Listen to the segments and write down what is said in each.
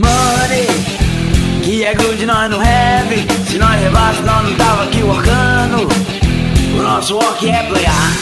Money, que é good, nós não have. Se nós levasse, nós não tava aqui workando. O nosso work é playar.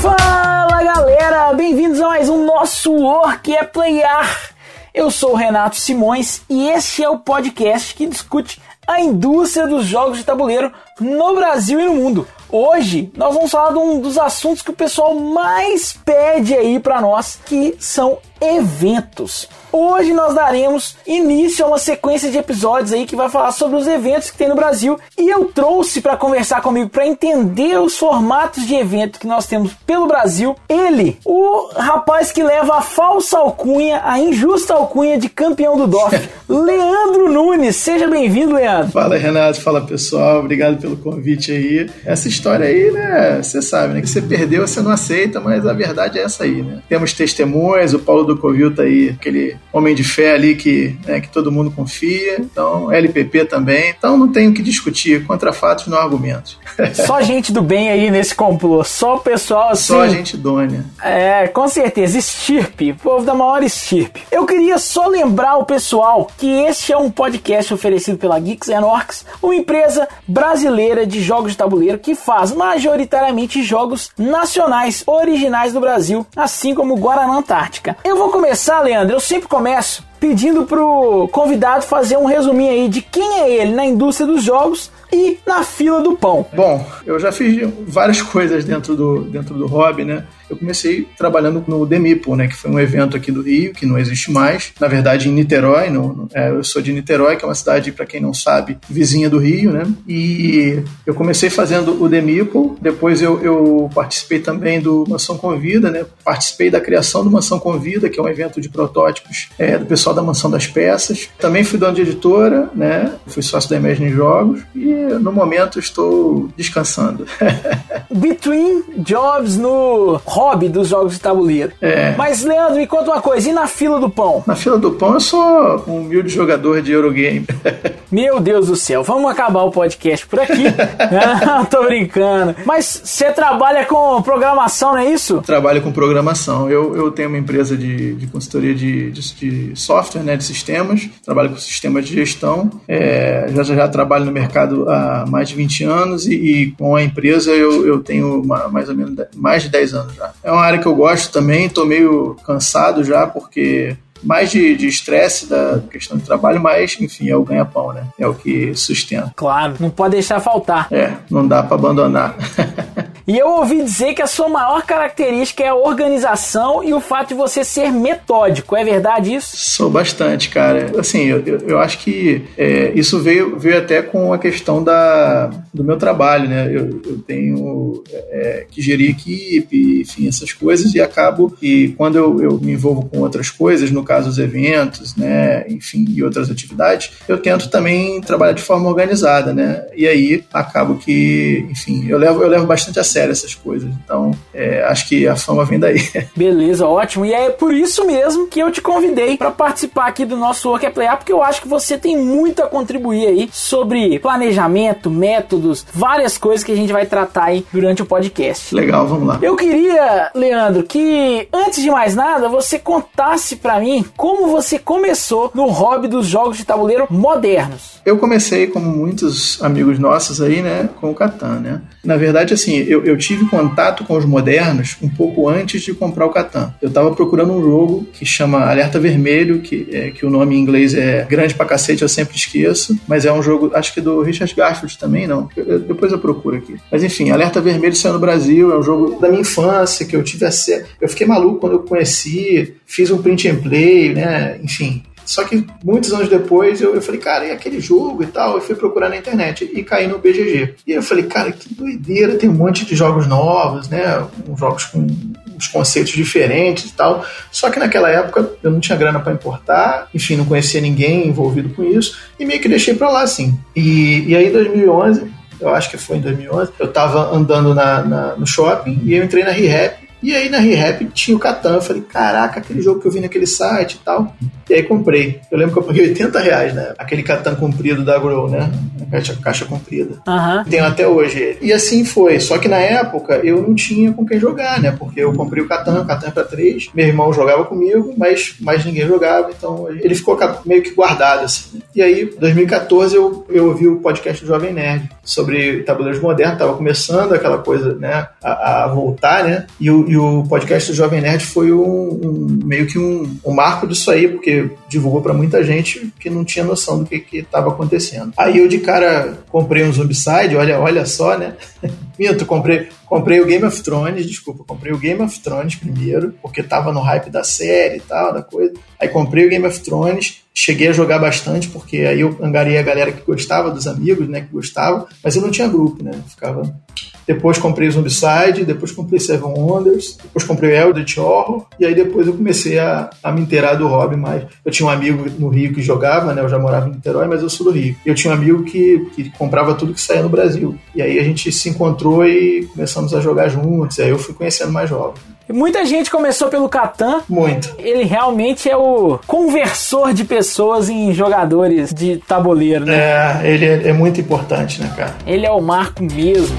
Fala galera, bem-vindos a mais um nosso Work é Playar. Eu sou o Renato Simões e este é o podcast que discute a indústria dos jogos de tabuleiro no Brasil e no mundo. Hoje nós vamos falar de um dos assuntos que o pessoal mais pede aí para nós, que são eventos. Hoje nós daremos início a uma sequência de episódios aí que vai falar sobre os eventos que tem no Brasil e eu trouxe para conversar comigo para entender os formatos de evento que nós temos pelo Brasil. Ele, o rapaz que leva a falsa alcunha, a injusta alcunha de campeão do DOF, Leandro Nunes. Seja bem-vindo, Leandro. Fala, Renato. Fala, pessoal. Obrigado pelo convite aí. Essa história aí, né, você sabe, né, que você perdeu, você não aceita, mas a verdade é essa aí, né? Temos testemunhas, o Paulo do Covil tá aí, aquele homem de fé ali que, né, que todo mundo confia. Então, LPP também. Então, não tem o que discutir. Contra fatos, não argumentos. Só gente do bem aí nesse complô. Só o pessoal assim. Só gente dônia. É, com certeza. Estirpe. Povo da maior estirpe. Eu queria só lembrar o pessoal que este é um podcast oferecido pela Geeks and Orcs, uma empresa brasileira de jogos de tabuleiro que faz majoritariamente jogos nacionais, originais do Brasil, assim como Guaraná Antártica. Eu vou começar, Leandro. Eu sempre começo pedindo pro convidado fazer um resuminho aí de quem é ele na indústria dos jogos e na fila do pão. Bom, eu já fiz várias coisas dentro do, dentro do hobby, né? Eu comecei trabalhando no Demipo, né? Que foi um evento aqui do Rio, que não existe mais. Na verdade, em Niterói. No, no, é, eu sou de Niterói, que é uma cidade, para quem não sabe, vizinha do Rio, né? E eu comecei fazendo o Demipo. Depois eu, eu participei também do Mansão Convida, né? Participei da criação do Mansão Convida, que é um evento de protótipos é, do pessoal da Mansão das Peças. Também fui dono de editora, né? Fui sócio da Imagine Jogos. E no momento estou descansando. Between jobs no hobby dos jogos de tabuleiro. É. Mas, Leandro, me conta uma coisa, e na fila do pão? Na fila do pão eu sou um humilde jogador de Eurogame. Meu Deus do céu, vamos acabar o podcast por aqui. não, tô brincando. Mas você trabalha com programação, não é isso? Trabalho com programação. Eu, eu tenho uma empresa de, de consultoria de, de, de software, né, de sistemas. Trabalho com sistemas de gestão. É, já, já trabalho no mercado há mais de 20 anos e, e com a empresa eu, eu tenho uma, mais ou menos mais de 10 anos já. É uma área que eu gosto também, tô meio cansado já porque mais de estresse da questão de trabalho, mas, enfim, é o ganha-pão, né? É o que sustenta. Claro, não pode deixar faltar. É, não dá para abandonar. E eu ouvi dizer que a sua maior característica é a organização e o fato de você ser metódico. É verdade isso? Sou bastante, cara. Assim, eu, eu acho que é, isso veio, veio até com a questão da, do meu trabalho, né? Eu, eu tenho é, que gerir equipe, enfim, essas coisas, e acabo que quando eu, eu me envolvo com outras coisas, no caso os eventos, né, enfim, e outras atividades, eu tento também trabalhar de forma organizada, né? E aí acabo que, enfim, eu levo, eu levo bastante a sério essas coisas. Então, é, acho que a fama vem daí. Beleza, ótimo. E é por isso mesmo que eu te convidei para participar aqui do nosso Work é Player, porque eu acho que você tem muito a contribuir aí sobre planejamento, métodos, várias coisas que a gente vai tratar aí durante o podcast. Legal, vamos lá. Eu queria, Leandro, que antes de mais nada, você contasse para mim como você começou no hobby dos jogos de tabuleiro modernos. Eu comecei, como muitos amigos nossos aí, né, com o Catan, né? Na verdade, assim, eu, eu tive contato com os modernos um pouco antes de comprar o Catan. Eu tava procurando um jogo que chama Alerta Vermelho, que, é, que o nome em inglês é grande pra cacete, eu sempre esqueço, mas é um jogo, acho que do Richard Garfield também, não. Eu, eu, depois eu procuro aqui. Mas enfim, Alerta Vermelho saiu no Brasil, é um jogo da minha infância, que eu tive acesso. Eu fiquei maluco quando eu conheci, fiz um print and play, né? Enfim, só que muitos anos depois eu, eu falei, cara, e aquele jogo e tal? Eu fui procurar na internet e caí no BGG. E eu falei, cara, que doideira, tem um monte de jogos novos, né? Jogos com uns conceitos diferentes e tal. Só que naquela época eu não tinha grana para importar, enfim, não conhecia ninguém envolvido com isso e meio que deixei para lá assim. E, e aí em 2011 eu acho que foi em 2011, eu estava andando na, na, no shopping e eu entrei na ReHap E aí na ReHap tinha o Catan. Eu falei, caraca, aquele jogo que eu vi naquele site e tal. E aí comprei. Eu lembro que eu paguei 80 reais, né? Aquele Catan comprido da Grow, né? A caixa, caixa comprida. Aham. Tenho até hoje ele. E assim foi. Só que na época eu não tinha com quem jogar, né? Porque eu comprei o Catan, o Catan é pra três. Meu irmão jogava comigo, mas mais ninguém jogava. Então ele ficou meio que guardado, assim. né? E aí, em 2014, eu, eu ouvi o podcast do Jovem Nerd sobre tabuleiros modernos. Tava começando aquela coisa, né? A, a voltar, né? E o, e o podcast do Jovem Nerd foi um, um- meio que um, um marco disso aí, porque divulgou pra muita gente que não tinha noção do que estava acontecendo. Aí eu de cara comprei um Zombicide, olha, olha só, né? Minto, comprei, comprei o Game of Thrones, desculpa, comprei o Game of Thrones primeiro, porque tava no hype da série e tal, da coisa. Aí comprei o Game of Thrones, cheguei a jogar bastante, porque aí eu angariei a galera que gostava, dos amigos, né, que gostavam, mas eu não tinha grupo, né? Ficava. Depois comprei o Zombicide, depois comprei Seven Wonders, depois comprei Eldritch Horror, e aí depois eu comecei a, a me inteirar do hobby mais. Eu tinha um amigo no Rio que jogava, né? Eu já morava em Niterói, mas eu sou do Rio. Eu tinha um amigo que, que comprava tudo que saía no Brasil. E aí a gente se encontrou e começamos a jogar juntos. Aí eu fui conhecendo mais. E Muita gente começou pelo Catan. Muito. Ele realmente é o conversor de pessoas em jogadores de tabuleiro, né? É, ele é, é muito importante, né, cara? Ele é o marco mesmo.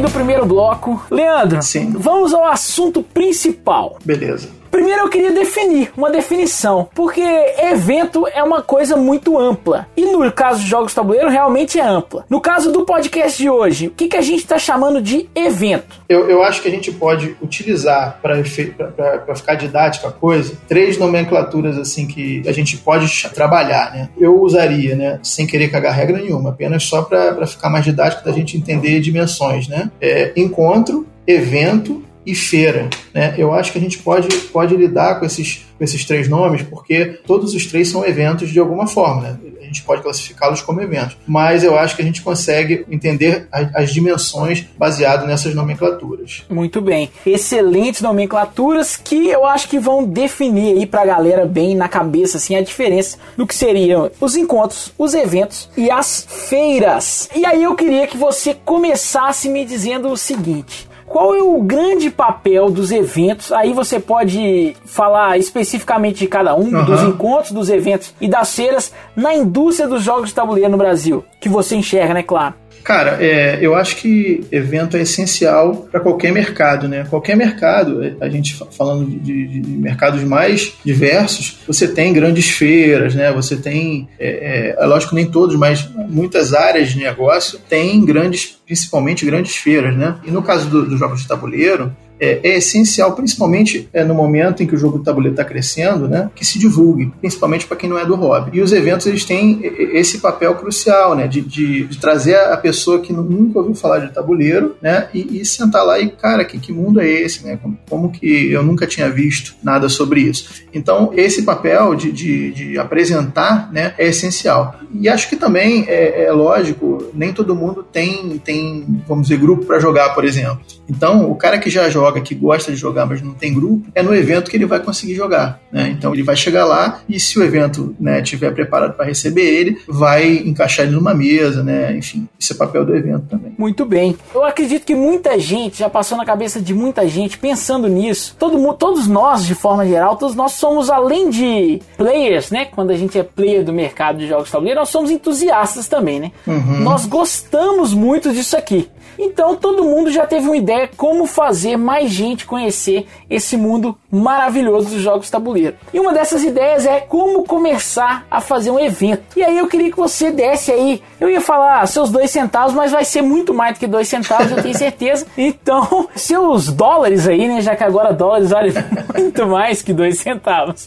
Do primeiro bloco. Leandro, Sim. vamos ao assunto principal. Beleza. Primeiro eu queria definir uma definição, porque evento é uma coisa muito ampla. E no caso de jogos tabuleiro, realmente é ampla. No caso do podcast de hoje, o que, que a gente está chamando de evento? Eu, eu acho que a gente pode utilizar para ficar didática a coisa três nomenclaturas assim que a gente pode trabalhar, né? Eu usaria, né, sem querer cagar regra nenhuma, apenas só para ficar mais didático da gente entender dimensões, né? É, encontro, evento e feira, né? Eu acho que a gente pode, pode lidar com esses, com esses três nomes porque todos os três são eventos de alguma forma, né? A gente pode classificá-los como eventos, mas eu acho que a gente consegue entender as, as dimensões baseado nessas nomenclaturas. Muito bem. Excelentes nomenclaturas que eu acho que vão definir aí pra galera bem na cabeça assim a diferença do que seriam os encontros, os eventos e as feiras. E aí eu queria que você começasse me dizendo o seguinte: qual é o grande papel dos eventos? Aí você pode falar especificamente de cada um, Aham. dos encontros, dos eventos e das feiras na indústria dos jogos de tabuleiro no Brasil, que você enxerga, né, claro? Cara, é, eu acho que evento é essencial para qualquer mercado, né? Qualquer mercado, é, a gente fa- falando de, de- de mercados mais diversos, você tem grandes feiras, né? Você tem, é, é, é lógico nem todos, mas muitas áreas de negócio têm grandes, principalmente grandes feiras, né? E no caso do- dos jogos de tabuleiro, é, é essencial, principalmente é, no momento em que o jogo de tabuleiro está crescendo, né, que se divulgue, principalmente para quem não é do hobby. E os eventos eles têm esse papel crucial, né, de, de- de trazer a pessoa que nu- nunca ouviu falar de tabuleiro, né, e, e sentar lá e cara, que, que mundo é esse, né? Como, como que eu nunca tinha visto nada sobre isso? Então esse papel de, de, de apresentar, né, é essencial. E acho que também é, é lógico, nem todo mundo tem tem vamos dizer grupo para jogar, por exemplo. Então, o cara que já joga, que gosta de jogar, mas não tem grupo, é no evento que ele vai conseguir jogar. Né? Então, ele vai chegar lá e se o evento né, tiver preparado para receber ele, vai encaixar ele numa mesa, né? Enfim, isso é papel do evento também. Muito bem. Eu acredito que muita gente já passou na cabeça de muita gente pensando nisso. Todo mundo, todos nós, de forma geral, todos nós somos além de players, né? Quando a gente é player do mercado de jogos de tabuleiro, nós somos entusiastas também, né? Nós gostamos muito disso aqui. Então todo mundo já teve uma ideia como fazer mais gente conhecer esse mundo maravilhoso dos jogos tabuleiro. E uma dessas ideias é como começar a fazer um evento. E aí eu queria que você desse aí, eu ia falar seus dois centavos, mas vai ser muito mais do que dois centavos, eu tenho certeza. Então, seus dólares aí, né? Já que agora dólares valem muito mais que dois centavos.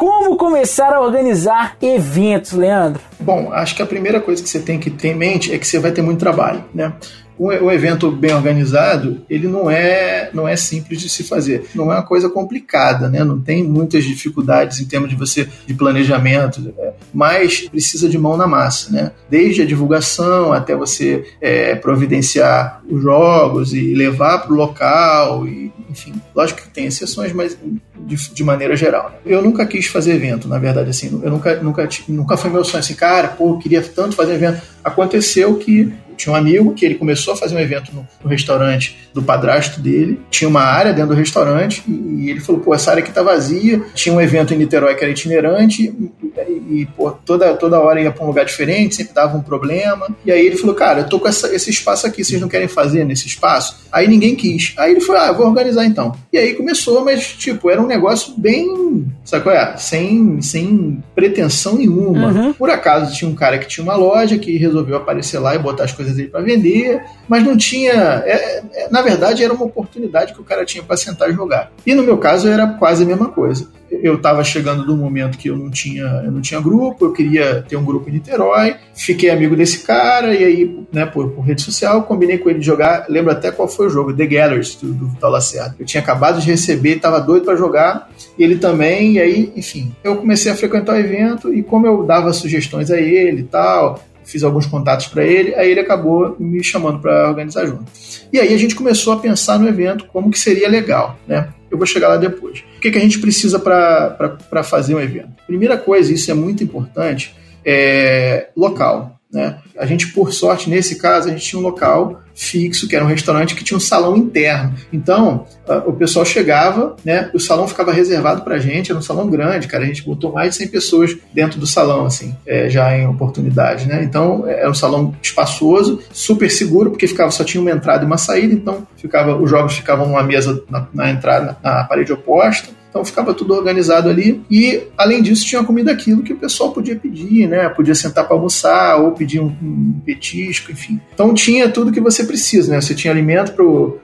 Como começar a organizar eventos, Leandro? Bom, acho que a primeira coisa que você tem que ter em mente é que você vai ter muito trabalho, né? Um evento bem organizado, ele não é, não é simples de se fazer. Não é uma coisa complicada, né? Não tem muitas dificuldades em termos de você de planejamento, né? mas precisa de mão na massa, né? Desde a divulgação até você é, providenciar os jogos e levar para o local, e, enfim, lógico que tem exceções, mas de, de maneira geral. Né? Eu nunca quis fazer evento, na verdade, assim, eu nunca, nunca, nunca foi meu sonho assim, cara, pô, eu queria tanto fazer evento. Aconteceu que tinha um amigo que ele começou a fazer um evento no, no, restaurante do padrasto dele. Tinha uma área dentro do restaurante e, e, ele falou: pô, essa área aqui tá vazia. Tinha um evento em Niterói que era itinerante e, e pô, toda, toda hora ia pra um lugar diferente, sempre dava um problema. E aí ele falou: cara, eu tô com essa, esse espaço aqui, vocês não querem fazer nesse espaço? Aí ninguém quis. Aí ele falou: ah, vou organizar então. E aí começou, mas tipo, era um negócio bem, sabe qual é? Sem, sem pretensão nenhuma. Uhum. Por acaso tinha um cara que tinha uma loja que resolveu aparecer lá e botar as coisas coisas dele para vender, mas não tinha. É, é, na verdade, era uma oportunidade que o cara tinha para sentar e jogar. E no meu caso era quase a mesma coisa. Eu estava chegando do momento que eu não tinha, eu não tinha grupo, eu queria ter um grupo em Niterói, fiquei amigo desse cara, e aí, né, por, por rede social, combinei com ele de jogar. Lembro até qual foi o jogo, The Gatherers, do, do Vital Lacerda. Eu tinha acabado de receber, estava doido para jogar, e ele também, e aí, enfim, eu comecei a frequentar o evento, e como eu dava sugestões a ele e tal, fiz alguns contatos para ele, aí ele acabou me chamando para organizar junto. E aí a gente começou a pensar no evento como que seria legal, né? Eu vou chegar lá depois. O que, que a gente precisa para fazer um evento? Primeira coisa, isso é muito importante, é local. Né? A gente, por sorte, nesse caso, a gente tinha um local fixo, que era um restaurante que tinha um salão interno. Então, o pessoal chegava, né? O salão ficava reservado pra gente, era um salão grande, cara. A gente botou mais de 100 pessoas dentro do salão, assim, é, já em oportunidade, né? Então, era um salão espaçoso, super seguro, porque ficava só tinha uma entrada e uma saída, então ficava os jogos ficavam numa mesa na, na entrada, na parede oposta. Então ficava tudo organizado ali. E, além disso, tinha comida aquilo que o pessoal podia pedir, né? Podia sentar para almoçar ou pedir um, um, petisco, enfim. Então tinha tudo que você precisa, né? Você tinha alimento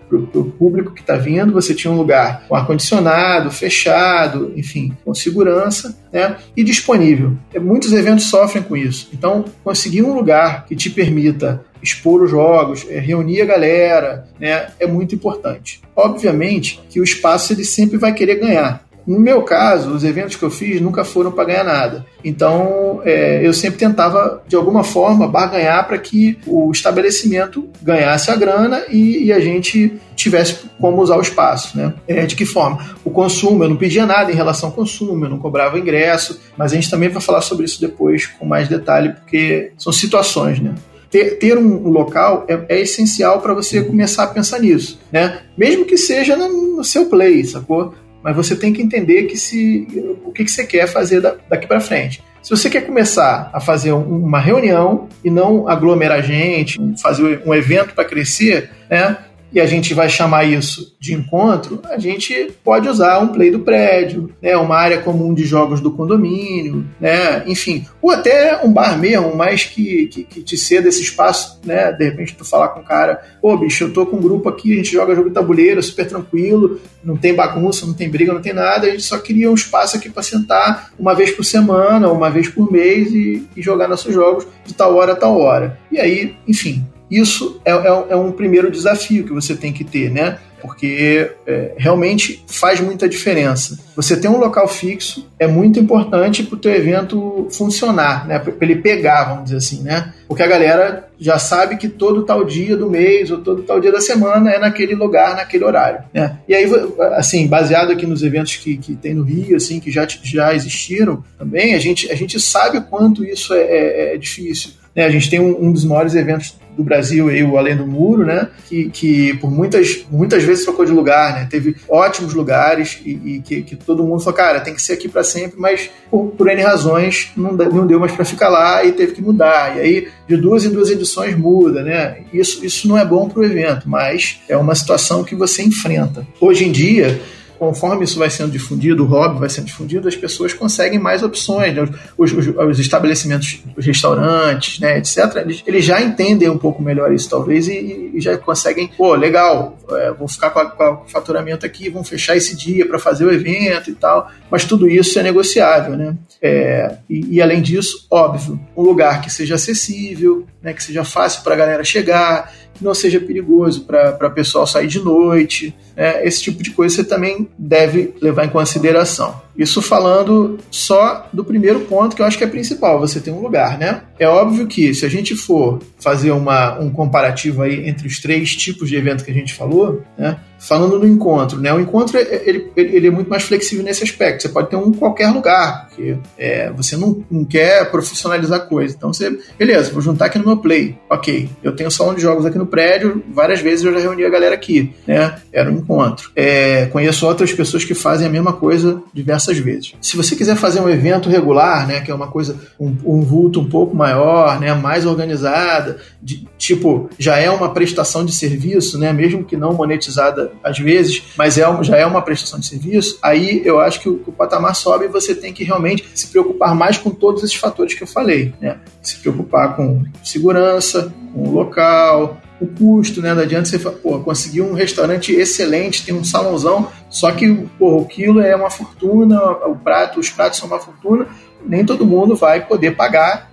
para o público que está vindo, você tinha um lugar com ar-condicionado, fechado, enfim, com segurança, né? E disponível. Muitos eventos sofrem com isso. Então, conseguir um lugar que te permita expor os jogos, é, reunir a galera, né, é muito importante. Obviamente que o espaço ele sempre vai querer ganhar. No meu caso, os eventos que eu fiz nunca foram para ganhar nada. Então, é, eu sempre tentava, de alguma forma, barganhar para que o estabelecimento ganhasse a grana e, e, a gente tivesse como usar o espaço. Né? É, de que forma? O consumo, eu não pedia nada em relação ao consumo, eu não cobrava ingresso, mas a gente também vai falar sobre isso depois com mais detalhe, porque são situações, né? ter, ter um, local é, é essencial para você começar a pensar nisso, né? Mesmo que seja no, no, seu play, sacou? Mas você tem que entender que se o que, que você quer fazer da, daqui para frente. Se você quer começar a fazer uma reunião e não aglomerar gente, fazer um evento para crescer, né? E a gente vai chamar isso de encontro, a gente pode usar um play do prédio, né, uma área comum de jogos do condomínio, né, enfim, ou até um bar mesmo, mas que, que, que te ceda esse espaço, né, de repente tu falar com o cara, pô bicho, eu tô com um grupo aqui, a gente joga jogo de tabuleiro, super tranquilo, não tem bagunça, não tem briga, não tem nada, a gente só queria um espaço aqui para sentar uma vez por semana, uma vez por mês e, e jogar nossos jogos de tal hora a tal hora. E aí, enfim, isso é, é, é, um primeiro desafio que você tem que ter, né? Porque é, realmente faz muita diferença. Você ter um local fixo é muito importante para o teu evento funcionar, né? Para ele pegar, vamos dizer assim, né? Porque a galera já sabe que todo tal dia do mês ou todo tal dia da semana é naquele lugar, naquele horário, né? E aí, assim, baseado aqui nos eventos que, que tem no Rio, assim, que já, já existiram também, a gente, a gente sabe o quanto isso é, é, é difícil. Né? A gente tem um, um dos maiores eventos do Brasil aí, o Além do Muro, né? Que, que por muitas, muitas vezes trocou de lugar, né? Teve ótimos lugares e, e que, que, todo mundo falou, cara, tem que ser aqui para sempre, mas por, por N razões não, não deu mais para ficar lá e teve que mudar. E aí, de duas em duas edições muda, né? Isso, isso não é bom para o evento, mas é uma situação que você enfrenta. Hoje em dia, conforme isso vai sendo difundido, o hobby vai sendo difundido, as pessoas conseguem mais opções. Né? Os, os, os, estabelecimentos, os restaurantes, né, etc., eles, eles, já entendem um pouco melhor isso, talvez, e, e já conseguem, pô, legal, é, vou ficar com, a, com, o faturamento aqui, vão fechar esse dia para fazer o evento e tal. Mas tudo isso é negociável, né? É, e, e, além disso, óbvio, um lugar que seja acessível, né, que seja fácil para a galera chegar, não seja perigoso para o pessoal sair de noite. Né? Esse tipo de coisa você também deve levar em consideração. Isso falando só do primeiro ponto, que eu acho que é principal, você tem um lugar, né? É óbvio que se a gente for fazer uma, um comparativo aí entre os três tipos de evento que a gente falou, né? Falando no encontro, né? O encontro ele, ele é muito mais flexível nesse aspecto. Você pode ter um em qualquer lugar, porque é, você não, não quer profissionalizar a coisa. Então você, beleza, vou juntar aqui no meu play. Ok, eu tenho salão de jogos aqui no prédio, várias vezes eu já reuni a galera aqui, né? Era um encontro. É, conheço outras pessoas que fazem a mesma coisa diversas vezes. Se você quiser fazer um evento regular, né? Que é uma coisa, um, um vulto um pouco maior, né? Mais organizada, de, tipo, já é uma prestação de serviço, né? Mesmo que não monetizada às vezes, mas é, já é uma prestação de serviço, aí eu acho que o, o, patamar sobe e você tem que realmente se preocupar mais com todos esses fatores que eu falei, né? Se preocupar com segurança, com o local, o custo, né? Não adianta você pô, conseguir um restaurante excelente, tem um salãozão, só que o quilo é uma fortuna, o prato, os pratos são uma fortuna, nem todo mundo vai poder pagar,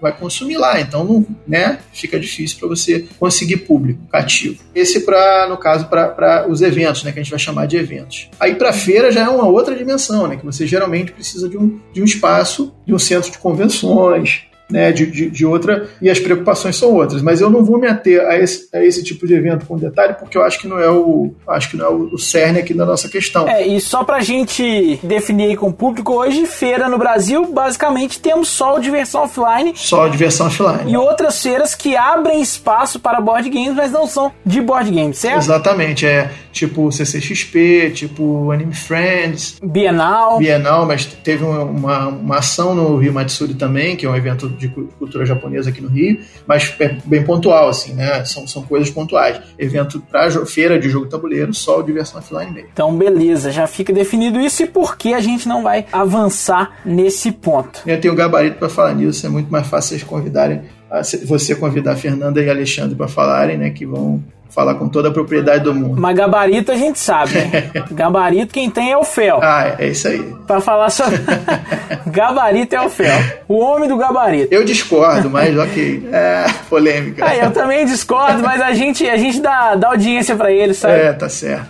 vai consumir lá. Então, não, né, fica difícil para você conseguir público cativo. Esse para, no caso, para os eventos, né, que a gente vai chamar de eventos. Aí para feira já é uma outra dimensão, né, que você geralmente precisa de um, de um espaço, de um centro de convenções, né, de, de, de, outra, e as preocupações são outras. Mas eu não vou me ater a esse, a esse tipo de evento com detalhe, porque eu acho que não é o acho que não é o, cerne aqui da nossa questão. É, e só pra gente definir aí com o público, hoje, feira no Brasil, basicamente temos só o diversão offline. Só a diversão offline. E outras feiras que abrem espaço para board games, mas não são de board games, certo? Exatamente, é tipo CCXP, tipo Anime Friends. Bienal. Bienal, mas teve uma, uma ação no Rio Matsuri também, que é um evento de cultura japonesa aqui no Rio, mas é bem pontual, assim, né? São, são coisas pontuais. Evento para feira de jogo tabuleiro, só o diversão offline mesmo. Então, beleza, já fica definido isso e por que a gente não vai avançar nesse ponto. Eu tenho gabarito para falar nisso, é muito mais fácil vocês convidarem você convidar a Fernanda e Alexandre para falarem, né? Que vão falar com toda a propriedade do mundo. Mas gabarito a gente sabe, né? gabarito quem tem é o Fel. Ah, é isso aí. Pra falar só. gabarito é o Fel. O homem do gabarito. Eu discordo, mas ok. É polêmica. Ah, eu também discordo, mas a gente, a gente dá, dá audiência para ele, sabe? É, tá certo.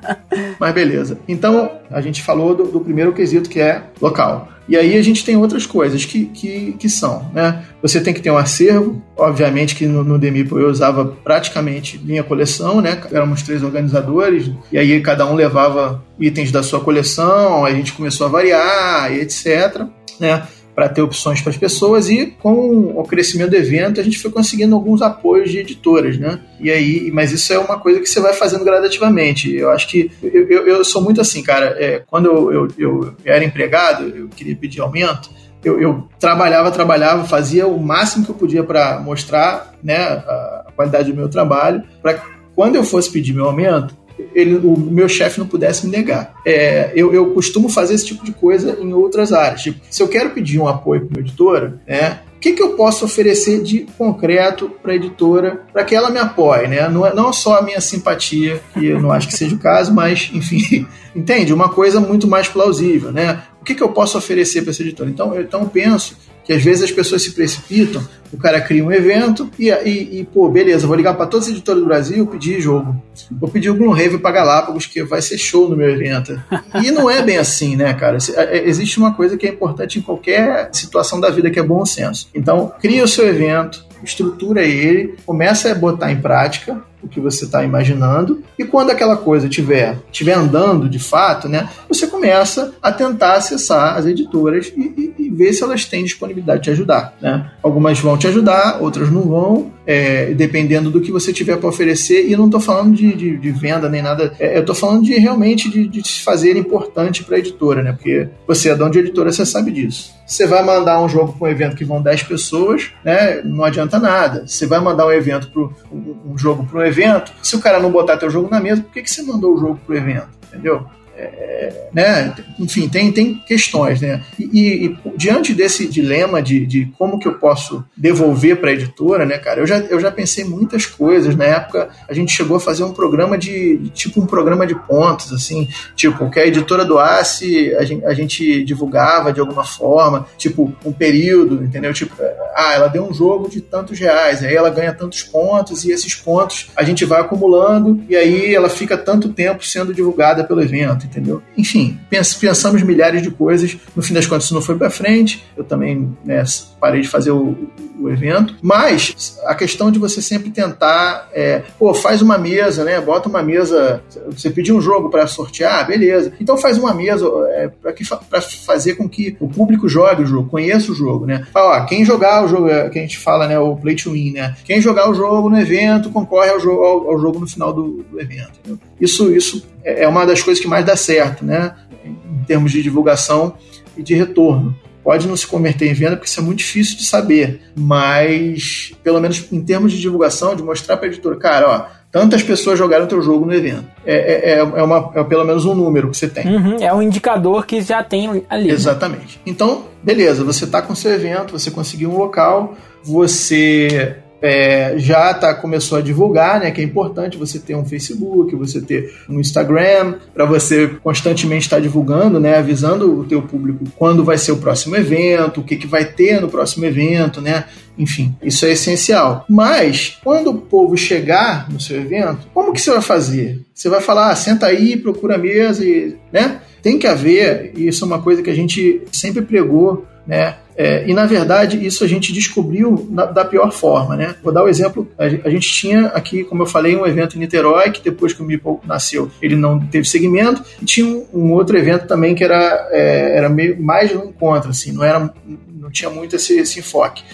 mas beleza. Então, a gente falou do, do primeiro quesito que é local. E aí a gente tem outras coisas que, que, que são, né? Você tem que ter um acervo, obviamente que no, no Demipo eu usava praticamente minha coleção, né? Éramos três organizadores, e aí cada um levava itens da sua coleção, a gente começou a variar e etc, né? Para ter opções para as pessoas e com o crescimento do evento a gente foi conseguindo alguns apoios de editoras, né? E aí, mas isso é uma coisa que você vai fazendo gradativamente. Eu acho que eu, eu, eu sou muito assim, cara. É, quando eu, eu, eu era empregado, eu queria pedir aumento. Eu, eu, trabalhava, trabalhava, fazia o máximo que eu podia para mostrar né, a qualidade do meu trabalho, para quando eu fosse pedir meu aumento, ele, o meu chefe não pudesse me negar. É, eu, eu costumo fazer esse tipo de coisa em outras áreas. Tipo, se eu quero pedir um apoio para uma editora, né, o que, que, eu posso oferecer de concreto para a editora para que ela me apoie, né? Não, é, não só a minha simpatia, que eu não acho que seja o caso, mas, enfim, entende? Uma coisa muito mais plausível, né? O que, que eu posso oferecer para essa editora? Então, eu, então penso que às vezes as pessoas se precipitam, o cara cria um evento e, e, e pô, beleza, vou ligar para todas as editoras do Brasil pedir jogo. Vou pedir o Gloomhaven para Galápagos, que vai ser show no meu evento. E não é bem assim, né, cara? É, existe uma coisa que é importante em qualquer situação da vida, que é bom senso. Então, cria o seu evento, estrutura ele, começa a botar em prática o que você está imaginando e quando aquela coisa tiver tiver andando de fato, né, você começa a tentar acessar as editoras e, e, e ver se elas têm disponibilidade de ajudar, né? Algumas vão te ajudar, outras não vão, é, dependendo do que você tiver para oferecer. E eu não estou falando de, de, de, venda nem nada, é, eu estou falando de realmente de, de se fazer importante para a editora, né? Porque você é dono de editora, você sabe disso. Você vai mandar um jogo para um evento que vão 10 pessoas, né? Não adianta nada. Você vai mandar um evento pro, um, um jogo para um evento, se o cara não botar teu jogo na mesa, por que, que você mandou o jogo para o evento? Entendeu? É, né? Enfim, tem, tem questões, né? E, e, diante desse dilema de, de como que eu posso devolver para a editora, né, cara? Eu já, eu já pensei muitas coisas. Na época, a gente chegou a fazer um programa de, tipo um programa de pontos, assim, tipo, que a editora doasse, a gente, a gente divulgava de alguma forma, tipo, um período, entendeu? Tipo, ah, ela deu um jogo de tantos reais, aí ela ganha tantos pontos, e esses pontos a gente vai acumulando, e aí ela fica tanto tempo sendo divulgada pelo evento entendeu? Enfim, pens pensamos milhares de coisas. No fim das contas, isso não foi para frente. Eu também né, parei de fazer o, o, evento. Mas a questão de você sempre tentar, é, pô, faz uma mesa, né? Bota uma mesa. Você pediu um jogo para sortear, beleza. Então faz uma mesa é, para fazer com que o público jogue o jogo, conheça o jogo, né? Ó, quem jogar o jogo, é, que a gente fala, né? O play to win, né? Quem jogar o jogo no evento concorre ao jogo, ao, ao jogo no final do, do evento. Entendeu? Isso, isso é uma das coisas que mais dá certo, né? Em termos de divulgação e de retorno. Pode não se converter em venda, porque isso é muito difícil de saber, mas pelo menos em termos de divulgação, de mostrar para a editora, cara, ó, tantas pessoas jogaram teu jogo no evento. É, é, é, é, uma, é pelo menos um número que você tem. Uhum, é um indicador que já tem ali. Né? Exatamente. Né? Então, beleza, você está com seu evento, você conseguiu um local, você é, já tá, começou a divulgar, né? Que é importante você ter um Facebook, você ter um Instagram, para você constantemente estar tá divulgando, né? Avisando o teu público quando vai ser o próximo evento, o que, que vai ter no próximo evento, né? Enfim, isso é essencial. Mas, quando o povo chegar no seu evento, como que você vai fazer? Você vai falar, ah, senta aí, procura a mesa, e, né? Tem que haver, e isso é uma coisa que a gente sempre pregou, né? É, e na verdade isso a gente descobriu na, da pior forma, né? Vou dar o um exemplo, a, a, gente tinha aqui, como eu falei, um evento em Niterói que depois que o Meeple nasceu ele não teve segmento e tinha um, um outro evento também que era, é, era meio mais um encontro, assim, não era não tinha muito esse, esse enfoque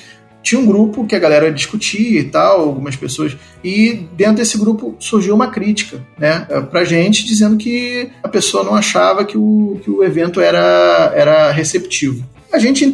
tinha um grupo que a galera discutia e tal, algumas pessoas, e dentro desse grupo surgiu uma crítica, né, pra gente, dizendo que a pessoa não achava que o, que o evento era, era receptivo a gente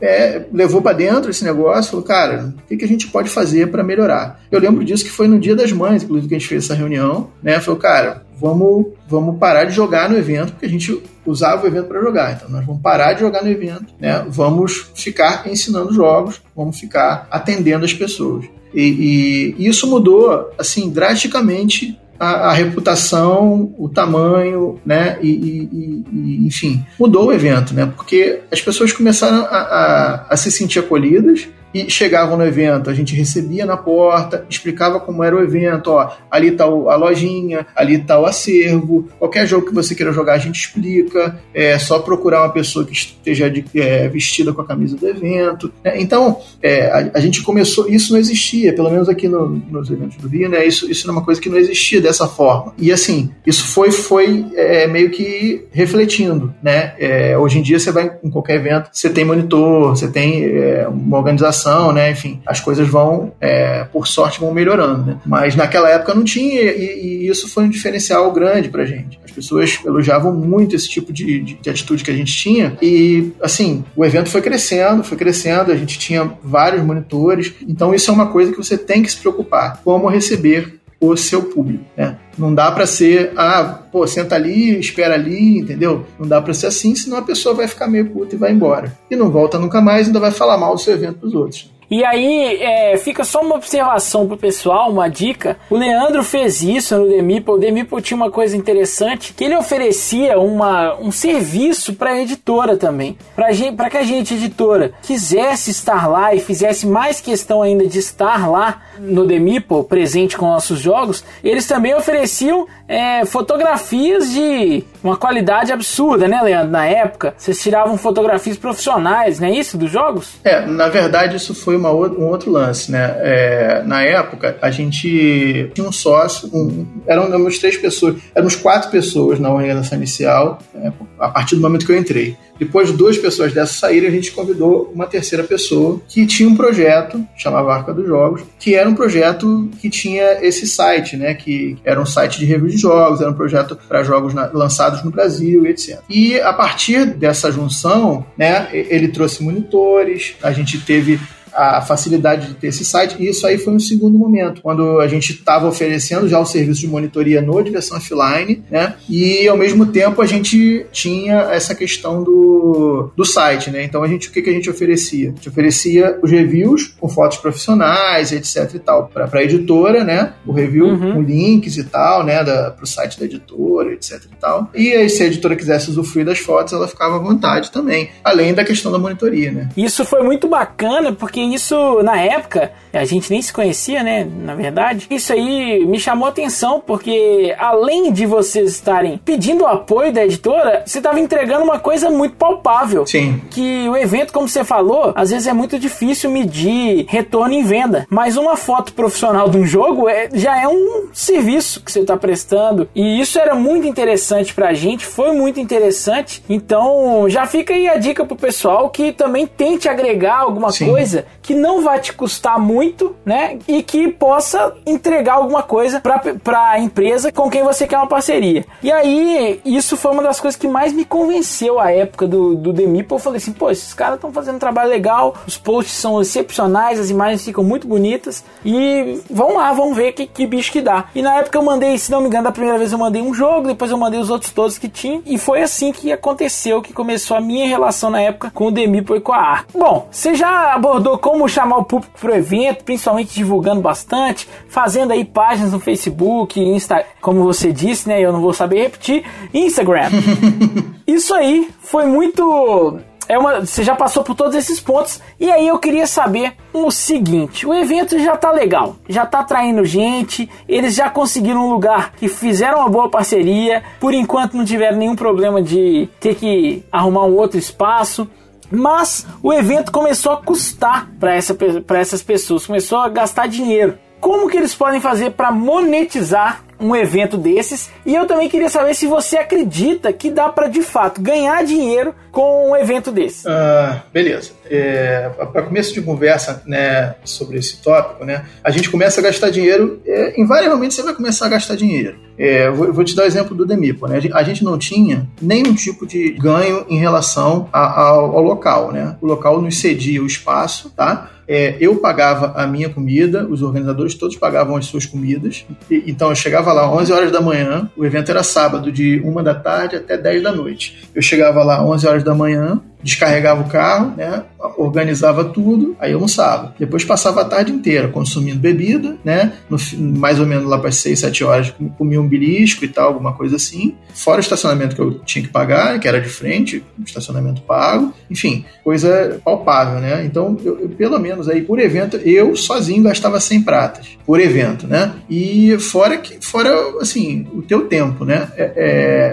é, levou para dentro esse negócio, falou, cara, o que, que a gente pode fazer para melhorar? Eu lembro disso que foi no Dia das Mães, inclusive, que a gente fez essa reunião, né? Falou, cara, vamos, vamos parar de jogar no evento, porque a gente usava o evento para jogar. Então, nós vamos parar de jogar no evento, né? Vamos ficar ensinando jogos, vamos ficar atendendo as pessoas. E, e isso mudou, assim, drasticamente a, a, reputação, o tamanho, né? E, e, e, enfim, mudou o evento, né? Porque as pessoas começaram a, a, a se sentir acolhidas, e chegavam no evento, a gente recebia na porta, explicava como era o evento, ó, ali tá a lojinha, ali tá o acervo, qualquer jogo que você queira jogar a gente explica, é só procurar uma pessoa que esteja de, é, vestida com a camisa do evento. Né? Então, é, a, a, gente começou, isso não existia, pelo menos aqui no, nos eventos do Rio, né? Isso, isso era uma coisa que não existia dessa forma. E assim, isso foi, foi é, meio que refletindo, né? É, hoje em dia você vai em qualquer evento, você tem monitor, você tem é, uma organização né? Enfim, as coisas vão, é, por sorte, vão melhorando, né? Mas naquela época não tinha e, e isso foi um diferencial grande pra gente. As pessoas elogiavam muito esse tipo de, de, de atitude que a gente tinha e, assim, o evento foi crescendo, foi crescendo, a gente tinha vários monitores, então isso é uma coisa que você tem que se preocupar, como receber o seu público, né? Não dá para ser, ah, pô, senta ali, espera ali, entendeu? Não dá para ser assim, senão a pessoa vai ficar meio puta e vai embora. E não volta nunca mais, ainda vai falar mal do seu evento pros outros. E aí, é, fica só uma observação pro pessoal, uma dica. O Leandro fez isso no Meeple. O Meeple tinha uma coisa interessante, que ele oferecia uma, um serviço para editora também. Para que a gente, editora, quisesse estar lá e fizesse mais questão ainda de estar lá no Meeple, presente com nossos jogos, eles também ofereciam é, fotografias de uma qualidade absurda, né, Leandro? Na época, vocês tiravam fotografias profissionais, não é isso, dos jogos? É, na verdade, isso foi uma, um outro lance, né? É, na época, a gente tinha um sócio, um, eram éramos três pessoas, éramos quatro pessoas na organização inicial, é, a partir do momento que eu entrei. Depois de duas pessoas dessas saírem, a gente convidou uma terceira pessoa que tinha um projeto, chamava Arca dos Jogos, que era um projeto que tinha esse site, né? Que era um site de review de jogos, era um projeto para jogos na, lançados no Brasil, etc. E a partir dessa junção, né, ele trouxe monitores, a gente teve a facilidade de ter esse site. E isso aí foi um segundo momento, quando a gente estava oferecendo já o serviço de monitoria no diversão offline, né? E ao mesmo tempo a gente tinha essa questão do, do site, né? Então a gente o que, que a gente oferecia? A gente oferecia os reviews com fotos profissionais, etc e tal, para a editora, né? O review uhum. com links e tal, né? Para o site da editora, etc e tal. E aí, se a editora quisesse usufruir das fotos, ela ficava à vontade também, além da questão da monitoria, né? Isso foi muito bacana porque isso, na época, a gente nem se conhecia, né? Na verdade, isso aí me chamou a atenção, porque além de vocês estarem pedindo o apoio da editora, você estava entregando uma coisa muito palpável. Sim. Que o evento, como você falou, às vezes é muito difícil medir retorno em venda. Mas uma foto profissional de um jogo é, já é um serviço que você está prestando. E isso era muito interessante pra gente, foi muito interessante. Então já fica aí a dica pro pessoal que também tente agregar alguma Sim. coisa que não vai te custar muito, né? E que possa entregar alguma coisa para a empresa com quem você quer uma parceria. E aí, isso foi uma das coisas que mais me convenceu a época do, do Demipo. Eu falei assim, pô, esses caras estão fazendo um trabalho legal, os posts são excepcionais, as imagens ficam muito bonitas. E vamos lá, vamos ver que, que bicho que dá. E na época eu mandei, se não me engano, da primeira vez eu mandei um jogo, depois eu mandei os outros todos que tinha. E foi assim que aconteceu, que começou a minha relação na época com o Demipo e com a Ar. Bom, você já abordou como chamar o público pro evento, principalmente divulgando bastante, fazendo aí páginas no Facebook, Insta, como você disse, né? Eu não vou saber repetir. Instagram. Isso aí foi muito é uma, você já passou por todos esses pontos e aí eu queria saber o seguinte: o evento já tá legal, já tá atraindo gente, eles já conseguiram um lugar que fizeram uma boa parceria, por enquanto não tiveram nenhum problema de ter que arrumar um outro espaço. Mas o evento começou a custar para essa, essas pessoas, começou a gastar dinheiro. Como que eles podem fazer para monetizar um evento desses. E eu também queria saber se você acredita que dá para de fato ganhar dinheiro com um evento desse. Uh, beleza. É, para começo de conversa né, sobre esse tópico, né, a gente começa a gastar dinheiro, é, invariavelmente você vai começar a gastar dinheiro. É, vou, vou, te dar o exemplo do Demipo. Né? A gente não tinha nenhum tipo de ganho em relação a, ao, ao, local. Né? O local nos cedia o espaço, tá? É, eu pagava a minha comida, os organizadores todos pagavam as suas comidas. E, então eu chegava lá 11 horas da manhã, o evento era sábado, de 1 da tarde até 10 da noite. Eu chegava lá 11 horas da manhã, descarregava o carro, né, organizava tudo, aí almoçava. Depois passava a tarde inteira consumindo bebida, né, no, mais ou menos lá para 6, 7 horas comia um belisco e tal, alguma coisa assim. Fora o estacionamento que eu tinha que pagar, que era de frente, estacionamento pago, enfim, coisa palpável, né? Então, eu, eu, pelo menos aí por evento, eu sozinho gastava 100 pratas por evento, né? E fora que, fora assim, o teu tempo, né? É,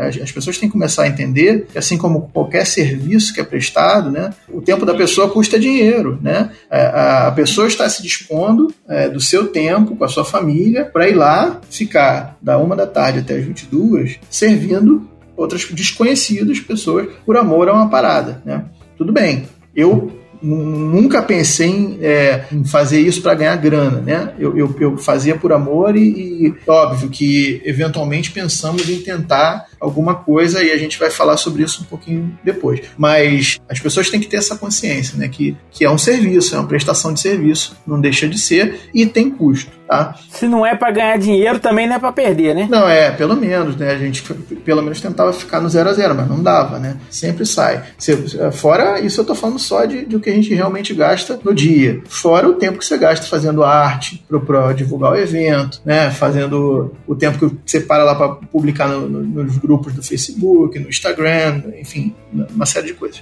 é, as pessoas têm que começar a entender que assim como qualquer serviço que é Estado, né? O tempo da pessoa custa dinheiro, né? É, a pessoa está se dispondo é, do seu tempo com a sua família para ir lá ficar da uma da tarde até as 22 servindo outras desconhecidas pessoas por amor a uma parada, né? Tudo bem, eu nunca pensei em, é, em fazer isso para ganhar grana, né? Eu, eu, eu, fazia por amor e, e, óbvio que eventualmente pensamos em tentar alguma coisa e a gente vai falar sobre isso um pouquinho depois. Mas as pessoas têm que ter essa consciência, né? Que, que é um serviço, é uma prestação de serviço, não deixa de ser e tem custo. Tá? Se não é para ganhar dinheiro, também não é para perder, né? Não, é, pelo menos, né? A gente pelo menos tentava ficar no zero a zero, mas não dava, né? Sempre sai. Fora isso, eu tô falando só de, de o que a gente realmente gasta no dia. Fora o tempo que você gasta fazendo arte para divulgar o evento, né? Fazendo o tempo que você para lá para publicar no, no, nos grupos do Facebook, no Instagram, enfim, uma série de coisas.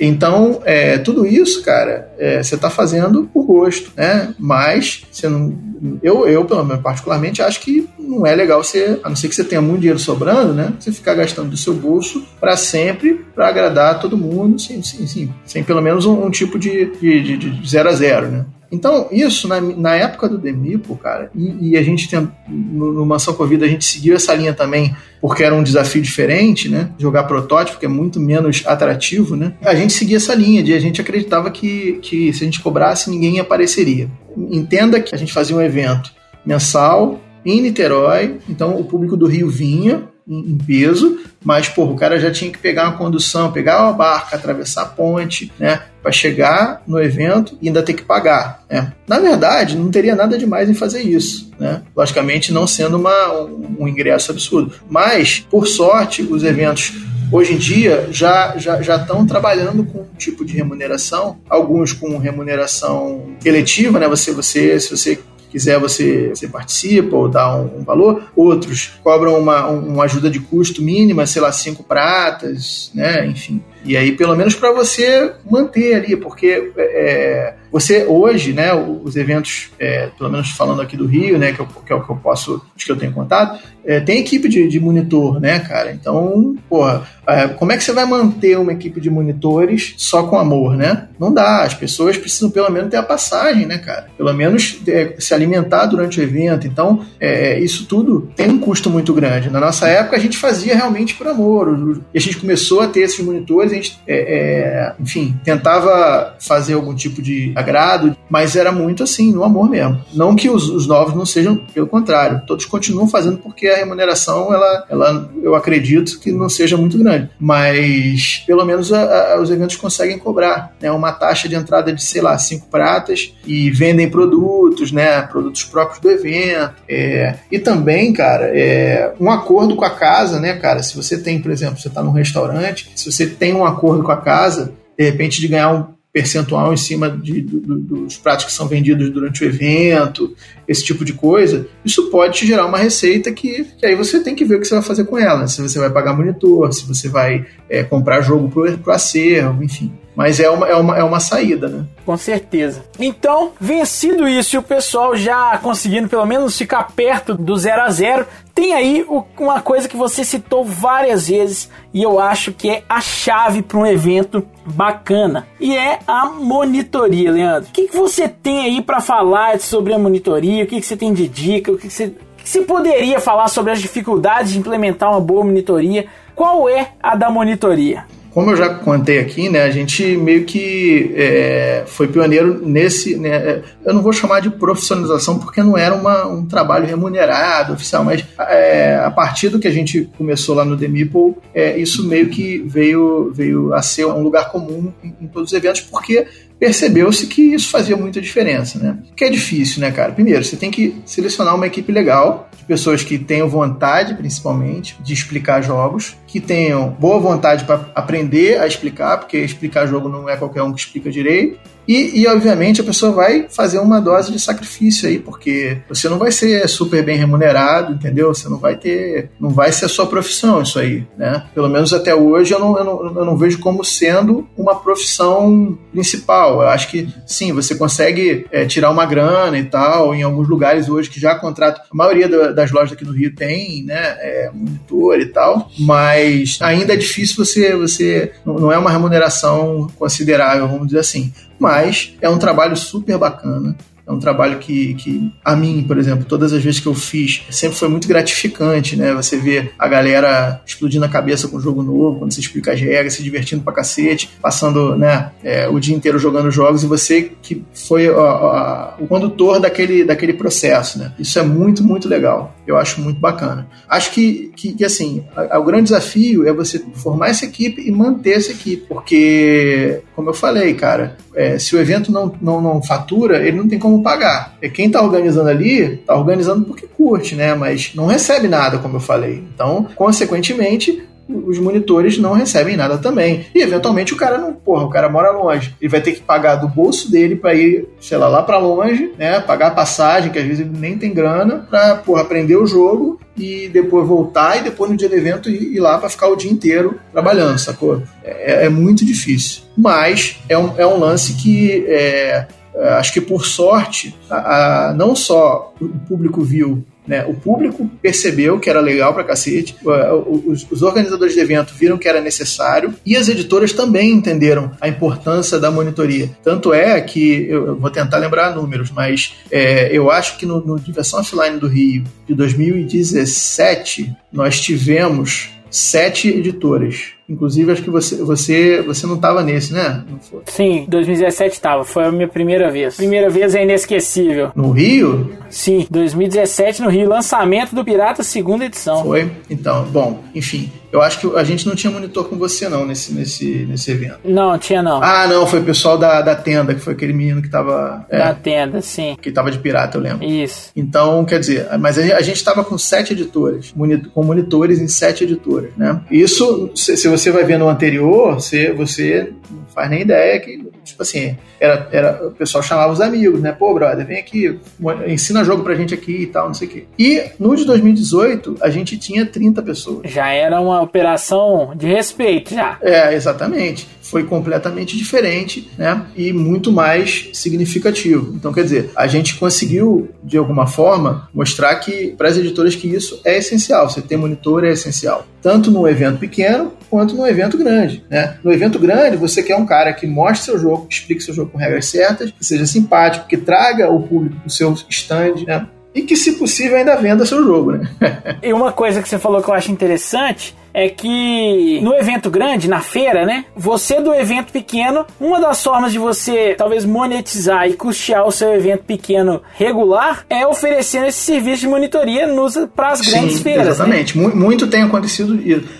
Então, é, tudo isso, cara, é, você tá fazendo por gosto, né? Mas você não eu, eu, pelo menos, particularmente, acho que não é legal você, a não ser que você tenha muito dinheiro sobrando, né? Você ficar gastando do seu bolso para sempre, para agradar todo mundo, sim, sim, sim, sem pelo menos um, um tipo de, de, de, de zero a zero, né? Então, isso, na, na época do Demipo, cara, e, e a gente tem, no, no Mansão Covid, a gente seguiu essa linha também, porque era um desafio diferente, né? Jogar protótipo, que é muito menos atrativo, né? A gente seguia essa linha de a gente acreditava que, que se a gente cobrasse, ninguém apareceria. Entenda que a gente fazia um evento mensal em Niterói, então o público do Rio vinha, em peso, mas porra, o cara já tinha que pegar uma condução, pegar uma barca, atravessar a ponte, né, para chegar no evento e ainda ter que pagar. Né? Na verdade, não teria nada demais em fazer isso, né? Logicamente, não sendo uma, um, um ingresso absurdo. Mas, por sorte, os eventos hoje em dia já já já estão trabalhando com um tipo de remuneração, alguns com remuneração eletiva, né? Você você se você quiser você, você participa ou dá um, um valor. Outros cobram uma, uma ajuda de custo mínima, sei lá, cinco pratas, né? Enfim. E aí, pelo menos para você manter ali, porque é, você hoje, né, os eventos, é, pelo menos falando aqui do Rio, né, que, eu, que é o que eu posso, que eu tenho contato, é, tem equipe de, de, monitor, né, cara? Então, porra, é, como é que você vai manter uma equipe de monitores só com amor, né? Não dá. As pessoas precisam pelo menos ter a passagem, né, cara? Pelo menos é, se alimentar durante o evento. Então, é, isso tudo tem um custo muito grande. Na nossa época, a gente fazia realmente por amor. E a gente começou a ter esses monitores, a gente, é, enfim, tentava fazer algum tipo de agrado, mas era muito assim, no amor mesmo. Não que os, os novos não sejam, pelo contrário, todos continuam fazendo porque a remuneração, ela, ela eu acredito que não seja muito grande, mas pelo menos a, a, os eventos conseguem cobrar né, uma taxa de entrada de, sei lá, cinco pratas e vendem produtos, né, produtos próprios do evento. É, e também, cara, é, um acordo com a casa, né, cara, se você tem, por exemplo, você está num restaurante, se você tem um acordo com a casa, de repente de ganhar um percentual em cima de, do, dos pratos que são vendidos durante o evento, esse tipo de coisa, isso pode te gerar uma receita que, que aí você tem que ver o que você vai fazer com ela. Se você vai pagar monitor, se você vai é, comprar jogo para o acervo, enfim. Mas é uma, é, uma, é uma saída, né? Com certeza. Então, vencido isso e o pessoal já conseguindo pelo menos ficar perto do 0 a 0 tem aí uma coisa que você citou várias vezes e eu acho que é a chave para um evento bacana e é a monitoria, Leandro. O que, que você tem aí para falar sobre a monitoria? O que, que você tem de dica? O que, que você você poderia falar sobre as dificuldades de implementar uma boa monitoria? Qual é a da monitoria? Como eu já contei aqui, né, a gente meio que é, foi pioneiro nesse. Né, é, eu não vou chamar de profissionalização porque não era uma, um trabalho remunerado, oficial, mas é, a partir do que a gente começou lá no The Meeple, é, isso meio que veio, veio a ser um lugar comum em, em todos os eventos, porque percebeu-se que isso fazia muita diferença, né? Que é difícil, né, cara? Primeiro, você tem que selecionar uma equipe legal, de pessoas que tenham vontade, principalmente, de explicar jogos, que tenham boa vontade para aprender a explicar, porque explicar jogo não é qualquer um que explica direito, e, e, obviamente, a pessoa vai fazer uma dose de sacrifício aí, porque você não vai ser super bem remunerado, entendeu? Você não vai ter. Não vai ser a sua profissão isso aí, né? Pelo menos até hoje eu não, eu não, eu não vejo como sendo uma profissão principal. Eu acho que sim, você consegue é, tirar uma grana e tal, em alguns lugares hoje que já contratam. A maioria das lojas aqui no Rio tem, né? É, monitor e tal, mas ainda é difícil você. você não é uma remuneração considerável, vamos dizer assim mas é um trabalho super bacana. É um trabalho que, que, a mim, por exemplo, todas as vezes que eu fiz, sempre foi muito gratificante, né? Você vê a galera explodindo a cabeça com um jogo novo, quando você explica as regras, se divertindo pra cacete, passando né, é, o dia inteiro jogando jogos, e você que foi ó, ó, o condutor daquele, daquele processo, né? Isso é muito, muito legal. Eu acho muito bacana. Acho que, que, que assim, a, a, o grande desafio é você formar essa equipe e manter essa equipe, porque, como eu falei, cara, é, se o evento não, não, não fatura, ele não tem como pagar. E quem está organizando ali, está organizando porque curte, né? Mas não recebe nada, como eu falei. Então, consequentemente, os monitores não recebem nada também. E eventualmente o cara não, porra, o cara mora longe. Ele vai ter que pagar do bolso dele para ir, sei lá, lá para longe, né? Pagar a passagem, que às vezes ele nem tem grana, pra, porra, aprender o jogo e depois voltar e depois no dia do evento ir, ir lá para ficar o dia inteiro trabalhando, sacou? É, é muito difícil. Mas é um, é um lance que é, é, acho que por sorte, a, a, não só o público viu né? O público percebeu que era legal pra cacete, os, os, organizadores de evento viram que era necessário e as editoras também entenderam a importância da monitoria. Tanto é que, eu, vou tentar lembrar números, mas é, eu acho que no, no Diversão Offline do Rio de 2017 nós tivemos sete editoras Inclusive, acho que você, você, você não estava nesse, né? Não foi? Sim, 2017 estava. Foi a minha primeira vez. Primeira vez é inesquecível. No Rio? Sim, 2017 no Rio. Lançamento do Pirata, segunda edição. Foi? Então, bom, enfim. Eu acho que a gente não tinha monitor com você, não, nesse, nesse, nesse evento. Não, tinha não. Ah, não, foi o pessoal da, da tenda, que foi aquele menino que tava. É, da tenda, sim. Que tava de pirata, eu lembro. Isso. Então, quer dizer, mas a gente tava com sete editoras, com monitores em sete editoras, né? Isso, se, se você vai ver no anterior, você, você faz nem ideia que, tipo assim, era, era, o pessoal chamava os amigos, né? Pô, brother, vem aqui, ensina jogo pra gente aqui e tal, não sei o quê. E no de 2018, a gente tinha 30 pessoas. Já era uma operação de respeito, já. É, exatamente. Foi completamente diferente, né? E muito mais significativo. Então, quer dizer, a gente conseguiu, de alguma forma, mostrar que, para as editoras, que isso é essencial. Você ter monitor é essencial. Tanto no evento pequeno quanto no evento grande, né? No evento grande, você quer um cara que mostre seu jogo, explique seu jogo com regras certas, que seja simpático, que traga o público para o seu stand, né? E que, se possível, ainda venda seu jogo, né? e uma coisa que você falou que eu acho interessante é que no evento grande, na feira, né? Você do evento pequeno, uma das formas de você talvez monetizar e custear o seu evento pequeno regular é oferecendo esse serviço de monitoria para as grandes Sim, feiras. Né? Exatamente. Né? Muito tem acontecido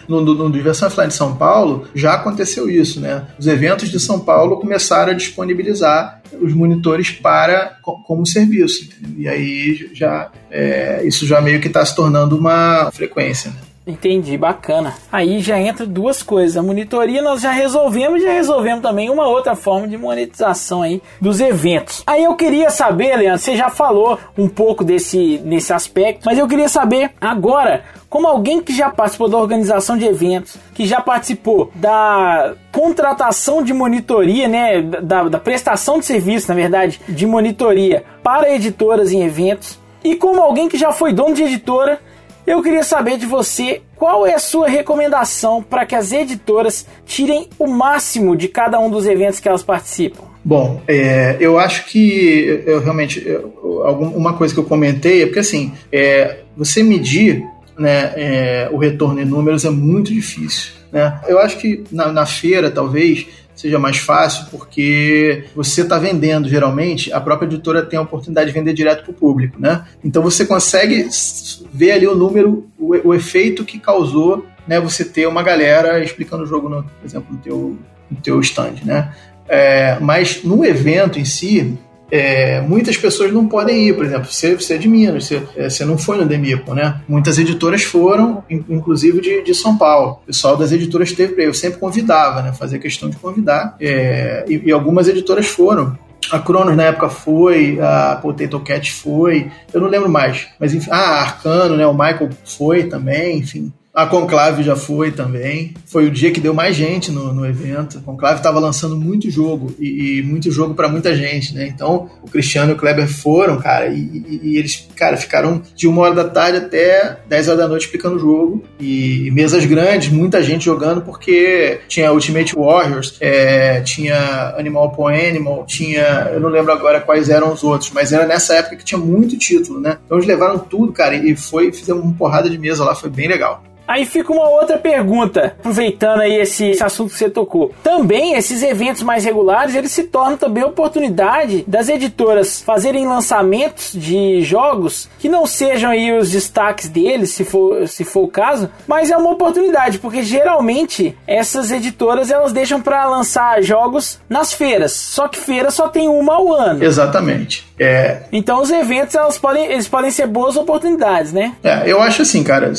no, no, no Diversão Offline de São Paulo, já aconteceu isso, né? Os eventos de São Paulo começaram a disponibilizar os monitores para como serviço. E aí já é, isso já meio que está se tornando uma frequência. Né? Entendi, bacana. Aí já entra duas coisas. A monitoria nós já resolvemos, já resolvemos também uma outra forma de monetização aí dos eventos. Aí eu queria saber, Leandro, você já falou um pouco desse nesse aspecto, mas eu queria saber agora, como alguém que já participou da organização de eventos, que já participou da contratação de monitoria, né, da, da prestação de serviço, na verdade, de monitoria para editoras em eventos, e como alguém que já foi dono de editora eu queria saber de você qual é a sua recomendação para que as editoras tirem o máximo de cada um dos eventos que elas participam. Bom, é, eu acho que eu realmente eu, uma coisa que eu comentei é porque assim é, você medir né, é, o retorno em números é muito difícil. Né? Eu acho que na, na feira talvez seja mais fácil, porque você está vendendo, geralmente, a própria editora tem a oportunidade de vender direto para o público, né? Então você consegue ver ali o número, o, o efeito que causou né, você ter uma galera explicando o jogo, no, por exemplo, no teu, no teu stand, né? É, mas no evento em si, é, muitas pessoas não podem ir, por exemplo, você, você é de Minas, você, é, você não foi no Demipo, né? Muitas editoras foram, inclusive de, de São Paulo. O pessoal das editoras teve para Eu sempre convidava, né? Fazia questão de convidar. É, e, e algumas editoras foram. A Cronos na época foi, a Potato Cat foi, eu não lembro mais. Mas enfim, ah, Arcano, né? O Michael foi também, enfim. A Conclave já foi também. Foi o dia que deu mais gente no, no evento. A Conclave estava lançando muito jogo e, e muito jogo para muita gente, né? Então o Cristiano e o Kleber foram, cara, e, e, e, eles, cara, ficaram de uma hora da tarde até 10 horas da noite explicando o jogo. E, mesas grandes, muita gente jogando, porque tinha Ultimate Warriors, é, tinha Animal Upon Animal, tinha. Eu não lembro agora quais eram os outros, mas era nessa época que tinha muito título, né? Então eles levaram tudo, cara, e foi, fizeram uma porrada de mesa lá, foi bem legal. Aí fica uma outra pergunta, aproveitando aí esse, esse, assunto que você tocou. Também esses eventos mais regulares, eles se tornam também oportunidade das editoras fazerem lançamentos de jogos que não sejam aí os destaques deles, se for, se for o caso, mas é uma oportunidade, porque geralmente essas editoras elas deixam para lançar jogos nas feiras. Só que feira só tem uma ao ano. Exatamente. É... Então os eventos elas podem, eles podem ser boas oportunidades, né? É, eu acho assim, cara,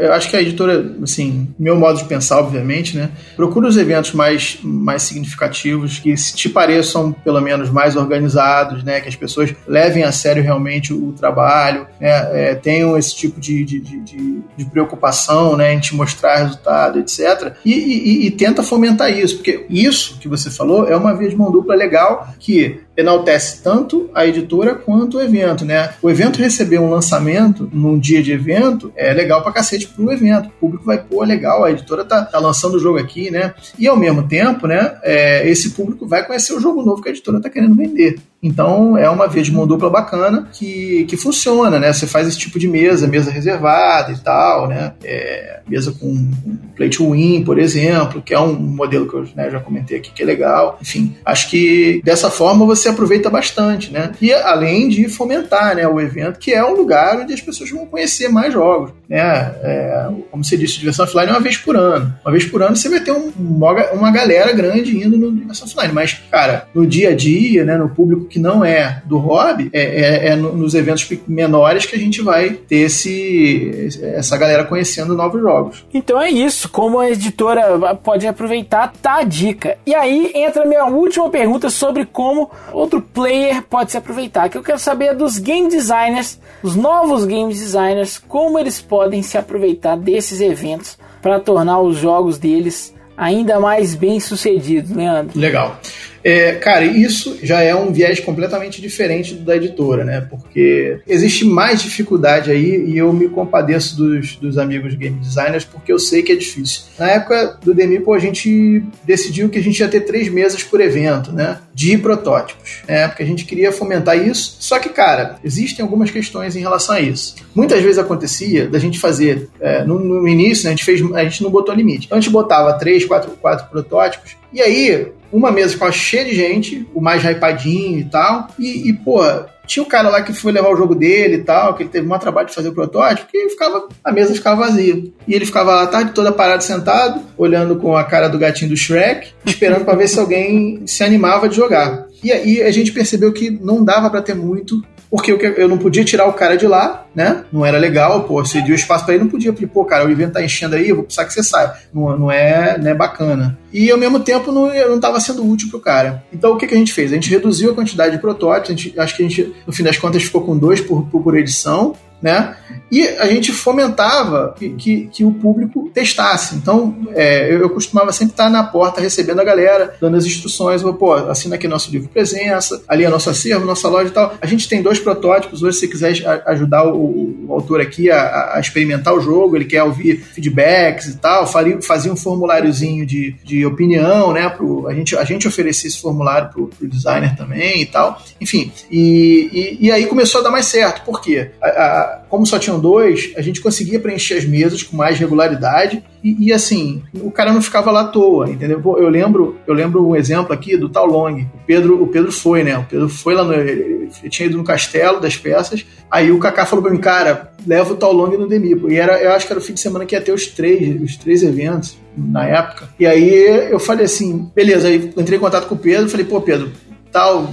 eu acho que a editora, assim, meu modo de pensar, obviamente, né? Procura os eventos mais, mais significativos, que se te pareçam, pelo menos, mais organizados, né? Que as pessoas levem a sério realmente o, trabalho, né? É, tenham esse tipo de, de, de, de, preocupação, né? Em te mostrar resultado, etc. E, e, e tenta fomentar isso, porque isso que você falou é uma via de mão dupla legal que enaltece tanto a editora quanto o evento, né? O evento receber um lançamento num dia de evento é legal pra cacete pro evento. O público vai, pô, legal, a editora tá, tá lançando o jogo aqui, né? E ao mesmo tempo, né, é, esse público vai conhecer o jogo novo que a editora tá querendo vender. Então é uma via de mão dupla bacana que, que funciona, né? Você faz esse tipo de mesa, mesa reservada e tal, né? É, mesa com, com play to win, por exemplo, que é um modelo que eu né, já comentei aqui que é legal. Enfim, acho que dessa forma você aproveita bastante, né? E além de fomentar né, o evento, que é um lugar onde as pessoas vão conhecer mais jogos. Né, é, como você disse, diversão offline é uma vez por ano. Uma vez por ano você vai ter um, uma galera grande indo no diversão offline. Mas, cara, no dia a dia, né, no público que não é do hobby, é, é, é nos eventos menores que a gente vai ter esse, essa galera conhecendo novos jogos. Então é isso. Como a editora pode aproveitar, tá a dica. E aí entra a minha última pergunta sobre como outro player pode se aproveitar. Que eu quero saber dos game designers, os novos game designers, como eles podem se aproveitar desses eventos para tornar os jogos deles ainda mais bem sucedidos, Leandro. Legal. É, cara, isso já é um viés completamente diferente da editora, né? Porque existe mais dificuldade aí e eu me compadeço dos, dos amigos game designers porque eu sei que é difícil. Na época do Demipo, a gente decidiu que a gente ia ter três mesas por evento, né? De protótipos, né? Porque a gente queria fomentar isso. Só que, cara, existem algumas questões em relação a isso. Muitas vezes acontecia da gente fazer, é, no, no, início, né, a gente fez, a gente não botou limite. Então a gente botava três, quatro, quatro protótipos e aí uma mesa ficava cheia de gente, o mais hypadinho e tal. E, e, pô, tinha o cara lá que foi levar o jogo dele e tal, que ele teve um trabalho de fazer o protótipo, que ficava, a mesa ficava vazia. E ele ficava lá a tarde toda parado sentado, olhando com a cara do gatinho do Shrek, esperando para ver se alguém se animava de jogar. E aí a gente percebeu que não dava para ter muito porque eu, eu não podia tirar o cara de lá, né? Não era legal, pô, você deu espaço para ele, não podia. Falei, pô, cara, o evento tá enchendo aí, eu vou precisar que você saia. Não, não, é, não é bacana. E ao mesmo tempo não, não tava sendo útil pro cara. Então o que, que a gente fez? A gente reduziu a quantidade de protótipos, a gente, acho que a gente, no fim das contas, ficou com dois por, por, por edição, né? E a gente fomentava que, que, que o público testasse. Então, é, eu, eu, costumava sempre estar na porta recebendo a galera, dando as instruções. Pô, assina aqui nosso livro presença, ali é nosso acervo, nossa loja e tal. A gente tem dois protótipos. Hoje, se quiser ajudar o, o autor aqui a, a, experimentar o jogo, ele quer ouvir feedbacks e tal, faria, fazia um formuláriozinho de, de opinião, né? Pro, a, gente, a gente oferecia esse formulário pro, pro designer também e tal. Enfim, e, e, e aí começou a dar mais certo. Por quê? A, como só tinham dois, a gente conseguia preencher as mesas com mais regularidade e, e, assim, o cara não ficava lá à toa, entendeu? Eu lembro, eu lembro um exemplo aqui do Tal Long. O Pedro, o Pedro foi, né? O Pedro foi lá no. Ele tinha ido no castelo das peças. Aí o Kaká falou pra mim, cara, leva o Tal Long no Demipo. E era, eu acho que era o fim de semana que ia ter os três, os três eventos na época. E aí eu falei assim, beleza, aí entrei em contato com o Pedro, falei, pô, Pedro, tal,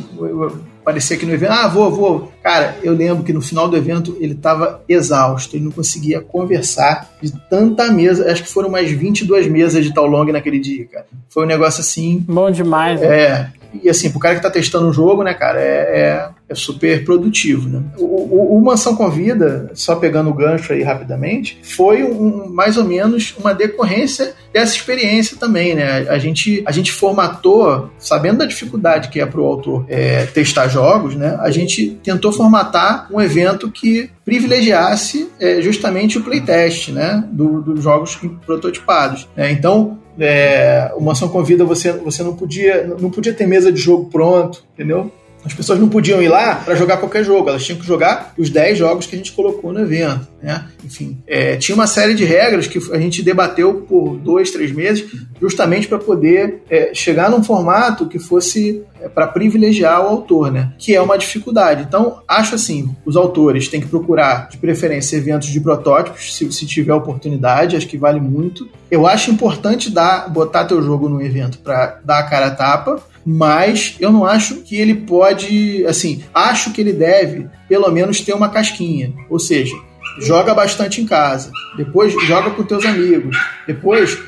aparecer aqui no evento. Ah, vou, vou. Cara, eu lembro que no final do evento ele estava exausto, ele não conseguia conversar de tanta mesa. Acho que foram mais 22 mesas de tal long naquele dia, cara. Foi um negócio assim. Bom demais, né? É. E assim, pro cara que tá testando um jogo, né, cara, é, é, é super produtivo, né? O, o, o, Mansão Convida, só pegando o gancho aí rapidamente, foi um, mais ou menos uma decorrência dessa experiência também, né? A gente, a gente formatou, sabendo da dificuldade que é pro autor é, testar jogos, né? A gente tentou formatar um evento que privilegiasse é, justamente o playtest, né? Do, dos jogos prototipados. Né? Então, é, o Mansão Convida você, você não podia não podia ter mesa de jogo pronto, entendeu? As pessoas não podiam ir lá para jogar qualquer jogo, elas tinham que jogar os 10 jogos que a gente colocou no evento. Né? Enfim, é, tinha uma série de regras que a gente debateu por dois, três meses, justamente para poder é, chegar num formato que fosse é, para privilegiar o autor, né? que é uma dificuldade. Então, acho assim: os autores têm que procurar, de preferência, eventos de protótipos, se, se tiver oportunidade, acho que vale muito. Eu acho importante dar, botar teu jogo no evento para dar a cara a tapa mas eu não acho que ele pode, assim, acho que ele deve pelo menos ter uma casquinha, ou seja, joga bastante em casa, depois joga com teus amigos, depois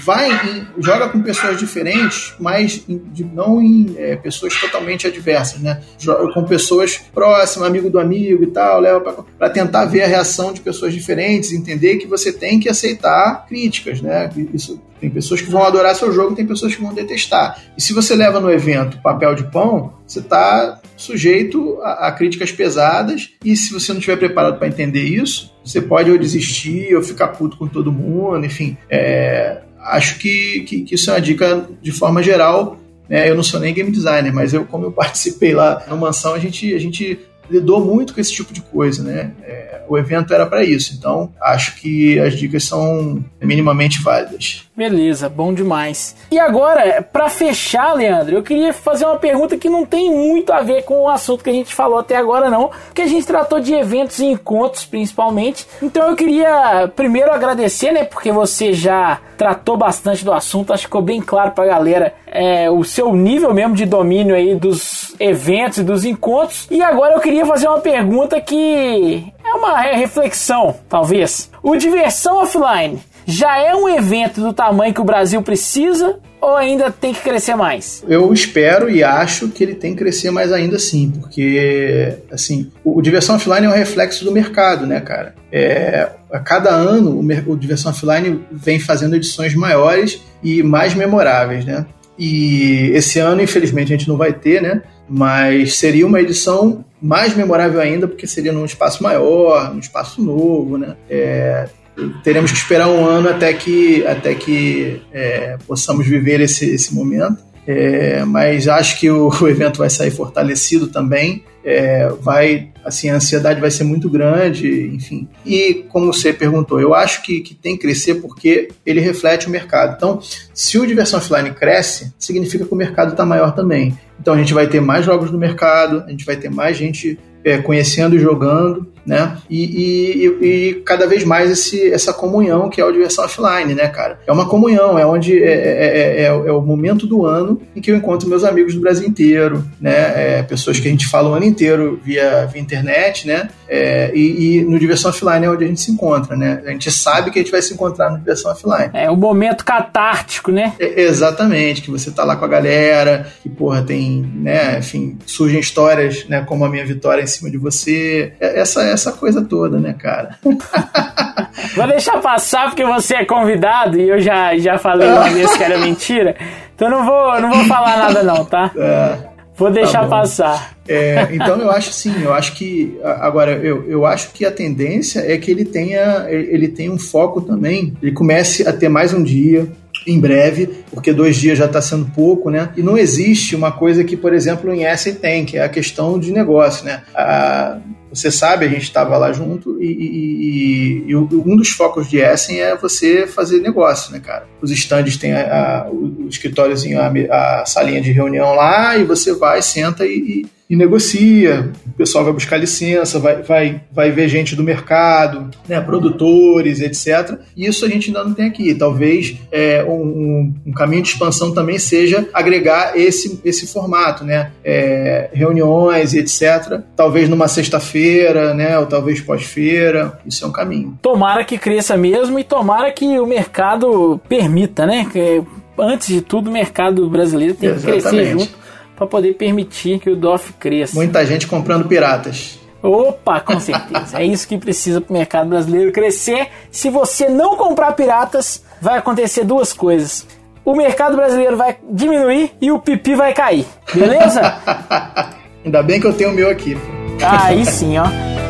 vai e joga com pessoas diferentes, mas não em é, pessoas totalmente adversas, né? Joga com pessoas próximas, amigo do amigo e tal, leva para tentar ver a reação de pessoas diferentes, entender que você tem que aceitar críticas, né? Isso tem pessoas que vão adorar seu jogo, tem pessoas que vão detestar. E se você leva no evento papel de pão, você está sujeito a, a, críticas pesadas. E se você não estiver preparado para entender isso, você pode ou desistir ou ficar puto com todo mundo. Enfim, é, acho que, que, que, isso é uma dica de forma geral. Né? Eu não sou nem game designer, mas eu, como eu participei lá no Mansão, a gente, a gente lidou muito com esse tipo de coisa, né? É, o evento era para isso, então acho que as dicas são minimamente válidas. Beleza, bom demais. E agora, para fechar, Leandro, eu queria fazer uma pergunta que não tem muito a ver com o assunto que a gente falou até agora, não, porque a gente tratou de eventos e encontros principalmente. Então eu queria primeiro agradecer, né, porque você já tratou bastante do assunto, acho que ficou bem claro pra galera é, o seu nível mesmo de domínio aí dos eventos e dos encontros. E agora eu queria fazer uma pergunta que é uma reflexão, talvez. O Diversão Offline já é um evento do tamanho que o Brasil precisa ou ainda tem que crescer mais? Eu espero e acho que ele tem que crescer mais ainda sim, porque assim, o, o Diversão Offline é um reflexo do mercado, né, cara? É, a cada ano o, o Diversão Offline vem fazendo edições maiores e mais memoráveis, né? E esse ano, infelizmente, a gente não vai ter, né? Mas seria uma edição mais memorável ainda, porque seria num espaço maior, num espaço novo, né? É, teremos que esperar um ano até que, até que é, possamos viver esse, esse momento. É, mas acho que o, o, evento vai sair fortalecido também. É, vai, assim, a ansiedade vai ser muito grande, enfim. E como você perguntou, eu acho que, que tem que crescer porque ele reflete o mercado. Então, se o diversão offline cresce, significa que o mercado está maior também. Então a gente vai ter mais jogos no mercado, a gente vai ter mais gente é, conhecendo e jogando, né? E, e, e, cada vez mais esse, essa comunhão que é o diversão offline, né, cara? É uma comunhão, é onde é, é, é, é o momento do ano em que eu encontro meus amigos do Brasil inteiro, né? pessoas que a gente fala o ano inteiro via, via internet, né? E, e, no diversão offline é onde a gente se encontra, né? A gente sabe que a gente vai se encontrar no diversão offline. É o momento catártico, né? exatamente, que você tá lá com a galera, que porra tem, né? Enfim, surgem histórias, né? Como a minha vitória em cima de você. Essa, essa coisa toda, né, cara? Vou deixar passar porque você é convidado e eu já, já falei uma vez que era mentira. Então não vou, não vou falar nada não, tá? É, vou deixar tá passar. É, então eu acho sim, eu acho que agora eu, eu acho que a tendência é que ele tenha ele tenha um foco também, ele comece a ter mais um dia, em breve, porque dois dias já está sendo pouco, né? E não existe uma coisa que, por exemplo, em Essen tem, que é a questão de negócio, né? A, você sabe, a gente estava lá junto e, e, e, um dos focos de Essen é você fazer negócio, né, cara? Os estandes têm a, a, o escritóriozinho, a, a salinha de reunião lá e você vai, senta e, e negocia. O pessoal vai buscar licença, vai, vai, vai ver gente do mercado, né, produtores, etc. E isso a gente ainda não tem aqui. Talvez é, um, um, caminho de expansão também seja agregar esse, esse formato, né? É, reuniões e etc. Talvez numa sexta-feira, né? Ou talvez pós-feira. Isso é um caminho. Tomara que cresça mesmo e tomara que o mercado permita, né? Que, antes de tudo, o mercado brasileiro tem Exatamente. que crescer junto para poder permitir que o DOF cresça. Muita gente comprando piratas. Opa, com certeza. é isso que precisa para o mercado brasileiro crescer. Se você não comprar piratas, vai acontecer duas coisas. O mercado brasileiro vai diminuir e o pipi vai cair. Beleza? Ainda bem que eu tenho o meu aqui. Aí sim, ó.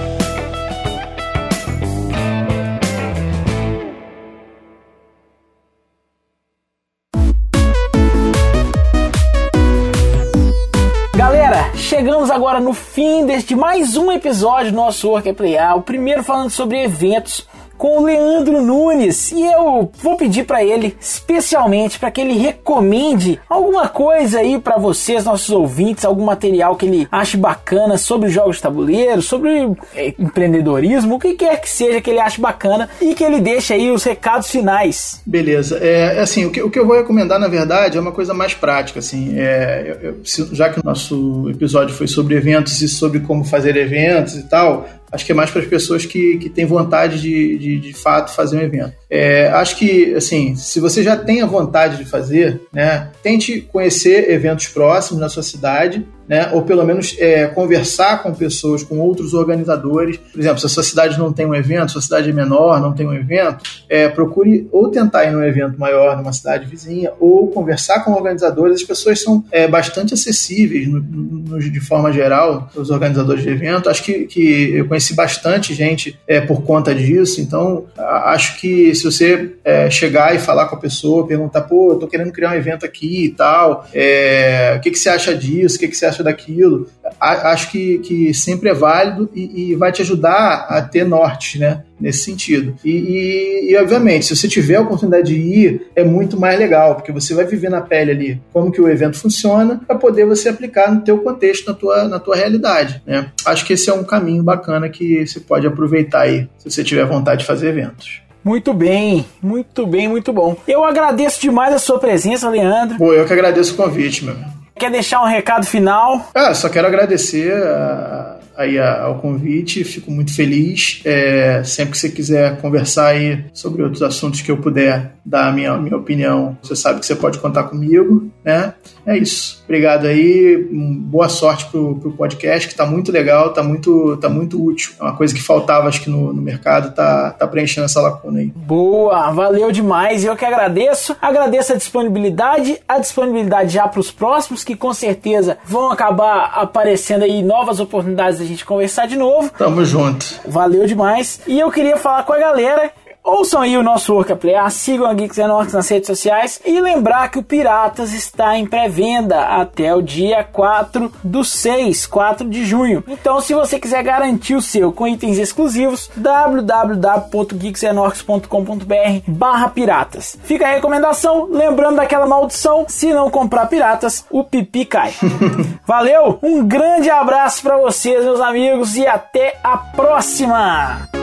Chegamos agora no fim deste mais um episódio do nosso Work Playar, o primeiro falando sobre eventos com o Leandro Nunes. E eu vou pedir para ele especialmente para que ele recomende alguma coisa aí para vocês, nossos ouvintes, algum material que ele ache bacana sobre jogos de tabuleiro, sobre é, empreendedorismo, o que quer que seja que ele ache bacana e que ele deixe aí os recados finais. Beleza, é assim o que, o que eu vou recomendar na verdade é uma coisa mais prática, assim, é, eu, já que o nosso episódio foi sobre eventos e sobre como fazer eventos e tal, Acho que é mais para as pessoas que, que têm vontade de, de, de fato fazer um evento. É, acho que, assim, se você já tem a vontade de fazer, né, tente conhecer eventos próximos na sua cidade, né, ou pelo menos é, conversar com pessoas, com outros organizadores. Por exemplo, se a sua cidade não tem um evento, sua cidade é menor, não tem um evento, é, procure ou tentar ir num evento maior numa cidade vizinha, ou conversar com organizadores. As pessoas são é, bastante acessíveis no, no, de forma geral, os organizadores de evento. Acho que, que eu conheci bastante gente é, por conta disso, então acho que se você é, chegar e falar com a pessoa, perguntar, pô, eu tô querendo criar um evento aqui e tal, é, o que, que você acha disso, o que, que você acha daquilo, acho que, que sempre é válido e, e vai te ajudar a ter norte, né? nesse sentido. E, e, e, obviamente, se você tiver a oportunidade de ir, é muito mais legal, porque você vai viver na pele ali como que o evento funciona para poder você aplicar no teu contexto, na tua, na tua realidade. Né? Acho que esse é um caminho bacana que você pode aproveitar aí, se você tiver vontade de fazer eventos. Muito bem, muito bem, muito bom. Eu agradeço demais a sua presença, Leandro. Pô, eu que agradeço o convite, meu. Quer deixar um recado final? Ah, só quero agradecer a aí ao convite, fico muito feliz. É, sempre que você quiser conversar aí sobre outros assuntos que eu puder dar a minha, minha opinião, você sabe que você pode contar comigo, né? É isso. Obrigado aí, boa sorte pro, pro podcast, que tá muito legal, tá muito, tá muito útil. É uma coisa que faltava, acho que no, no mercado, tá, tá preenchendo essa lacuna aí. Boa, valeu demais, eu que agradeço. Agradeço a disponibilidade, a disponibilidade já para os próximos, que com certeza vão acabar aparecendo aí novas oportunidades gente conversar de novo. Tamo junto. Valeu demais. E eu queria falar com a galera Ouçam aí o nosso Work Player, sigam a Geeks Enox nas redes sociais e lembrar que o Piratas está em pré-venda até o dia 4 do 6, 4 de junho. Então, se você quiser garantir o seu com itens exclusivos, www.geeksenox.com.br barra piratas. Fica a recomendação, lembrando daquela maldição, se não comprar piratas, o pipi cai. Valeu, um grande abraço para vocês, meus amigos, e até a próxima!